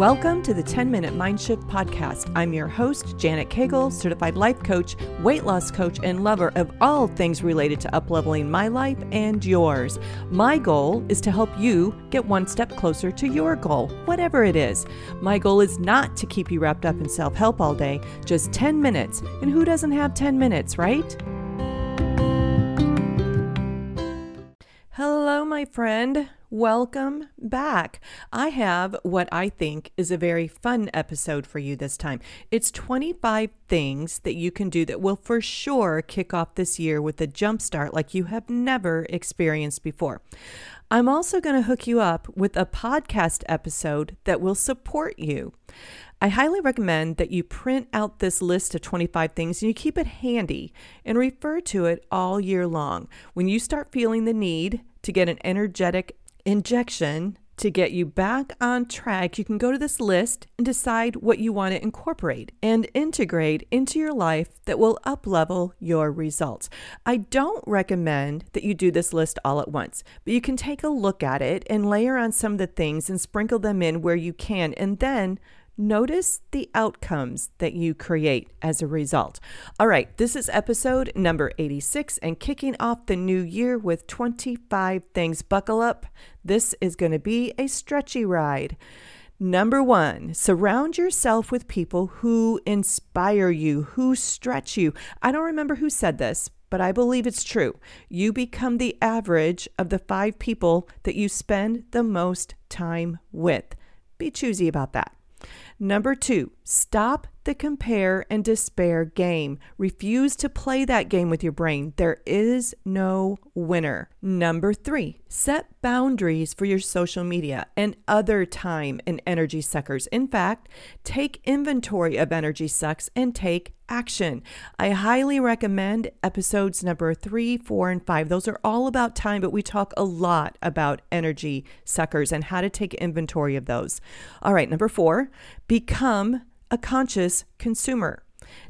Welcome to the 10 Minute Mindshift Podcast. I'm your host, Janet Cagle, certified life coach, weight loss coach, and lover of all things related to upleveling my life and yours. My goal is to help you get one step closer to your goal, whatever it is. My goal is not to keep you wrapped up in self help all day, just 10 minutes. And who doesn't have 10 minutes, right? Hello, my friend. Welcome back. I have what I think is a very fun episode for you this time. It's 25 things that you can do that will for sure kick off this year with a jump start like you have never experienced before. I'm also going to hook you up with a podcast episode that will support you. I highly recommend that you print out this list of 25 things and you keep it handy and refer to it all year long. When you start feeling the need to get an energetic injection to get you back on track, you can go to this list and decide what you want to incorporate and integrate into your life that will uplevel your results. I don't recommend that you do this list all at once, but you can take a look at it and layer on some of the things and sprinkle them in where you can and then Notice the outcomes that you create as a result. All right, this is episode number 86 and kicking off the new year with 25 things. Buckle up. This is going to be a stretchy ride. Number one, surround yourself with people who inspire you, who stretch you. I don't remember who said this, but I believe it's true. You become the average of the five people that you spend the most time with. Be choosy about that. Number two, stop the compare and despair game. Refuse to play that game with your brain. There is no winner. Number three, set boundaries for your social media and other time and energy suckers. In fact, take inventory of energy sucks and take action. I highly recommend episodes number three, four, and five. Those are all about time, but we talk a lot about energy suckers and how to take inventory of those. All right, number four, become a conscious consumer.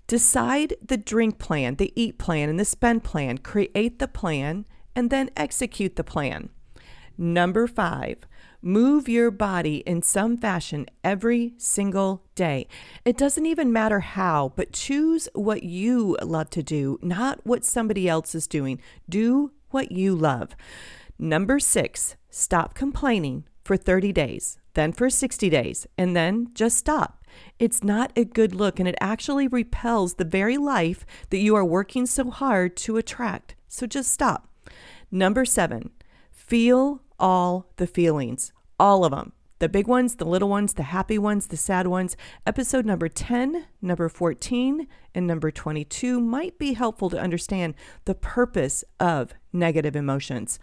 Decide the drink plan, the eat plan, and the spend plan. Create the plan and then execute the plan. Number five, move your body in some fashion every single day. It doesn't even matter how, but choose what you love to do, not what somebody else is doing. Do what you love. Number six, stop complaining for 30 days, then for 60 days, and then just stop. It's not a good look and it actually repels the very life that you are working so hard to attract. So just stop. Number seven, feel all the feelings, all of them. The big ones, the little ones, the happy ones, the sad ones. Episode number 10, number 14, and number 22 might be helpful to understand the purpose of negative emotions.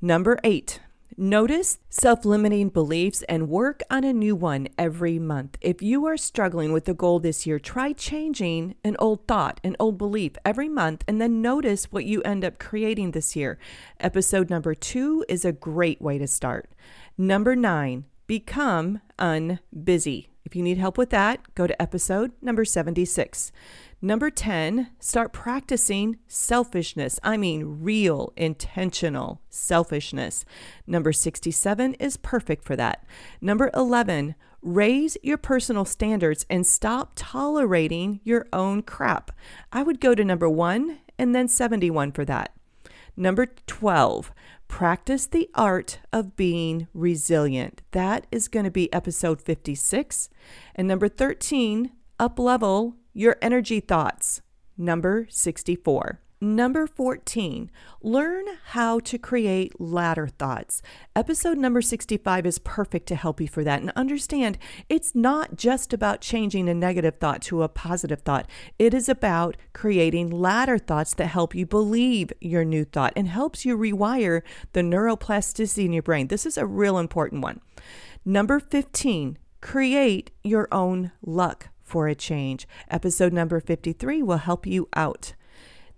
Number eight, Notice self limiting beliefs and work on a new one every month. If you are struggling with the goal this year, try changing an old thought, an old belief every month, and then notice what you end up creating this year. Episode number two is a great way to start. Number nine, become unbusy. If you need help with that, go to episode number 76. Number 10, start practicing selfishness. I mean, real, intentional selfishness. Number 67 is perfect for that. Number 11, raise your personal standards and stop tolerating your own crap. I would go to number 1 and then 71 for that. Number 12, practice the art of being resilient. That is going to be episode 56. And number 13, up level your energy thoughts. Number 64. Number 14, learn how to create ladder thoughts. Episode number 65 is perfect to help you for that. And understand it's not just about changing a negative thought to a positive thought, it is about creating ladder thoughts that help you believe your new thought and helps you rewire the neuroplasticity in your brain. This is a real important one. Number 15, create your own luck for a change. Episode number 53 will help you out.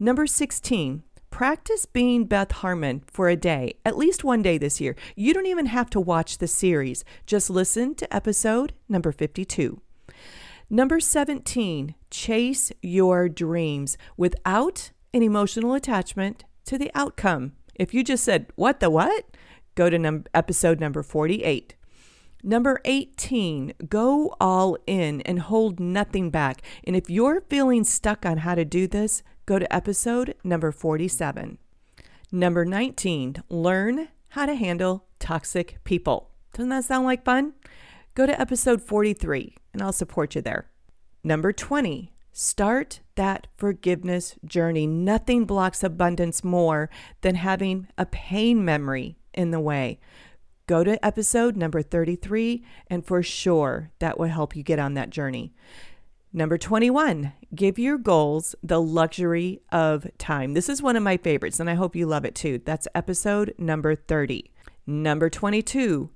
Number 16, practice being Beth Harmon for a day, at least one day this year. You don't even have to watch the series, just listen to episode number 52. Number 17, chase your dreams without an emotional attachment to the outcome. If you just said, What the what? Go to num- episode number 48. Number 18, go all in and hold nothing back. And if you're feeling stuck on how to do this, go to episode number 47. Number 19, learn how to handle toxic people. Doesn't that sound like fun? Go to episode 43 and I'll support you there. Number 20, start that forgiveness journey. Nothing blocks abundance more than having a pain memory in the way. Go to episode number 33, and for sure that will help you get on that journey. Number 21, give your goals the luxury of time. This is one of my favorites, and I hope you love it too. That's episode number 30. Number 22,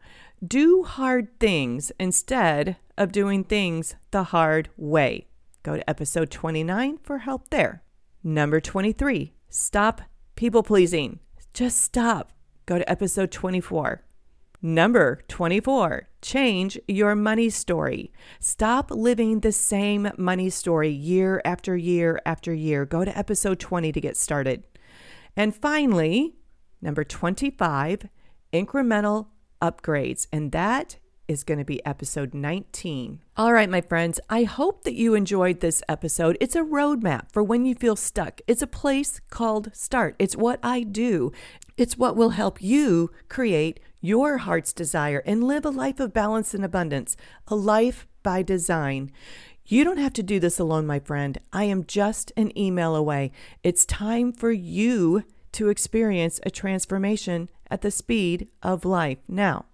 do hard things instead of doing things the hard way. Go to episode 29 for help there. Number 23, stop people pleasing. Just stop. Go to episode 24. Number 24, change your money story. Stop living the same money story year after year after year. Go to episode 20 to get started. And finally, number 25, incremental upgrades. And that is going to be episode 19. All right, my friends, I hope that you enjoyed this episode. It's a roadmap for when you feel stuck. It's a place called Start. It's what I do, it's what will help you create your heart's desire and live a life of balance and abundance, a life by design. You don't have to do this alone, my friend. I am just an email away. It's time for you to experience a transformation at the speed of life. Now,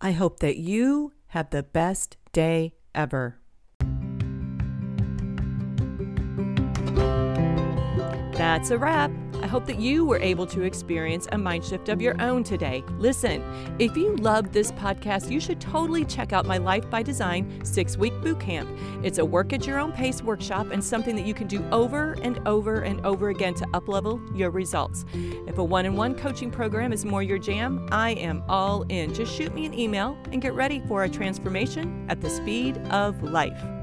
I hope that you have the best day ever. That's a wrap. I hope that you were able to experience a mind shift of your own today. Listen, if you love this podcast, you should totally check out my Life by Design six week boot camp. It's a work at your own pace workshop and something that you can do over and over and over again to uplevel your results. If a one on one coaching program is more your jam, I am all in. Just shoot me an email and get ready for a transformation at the speed of life.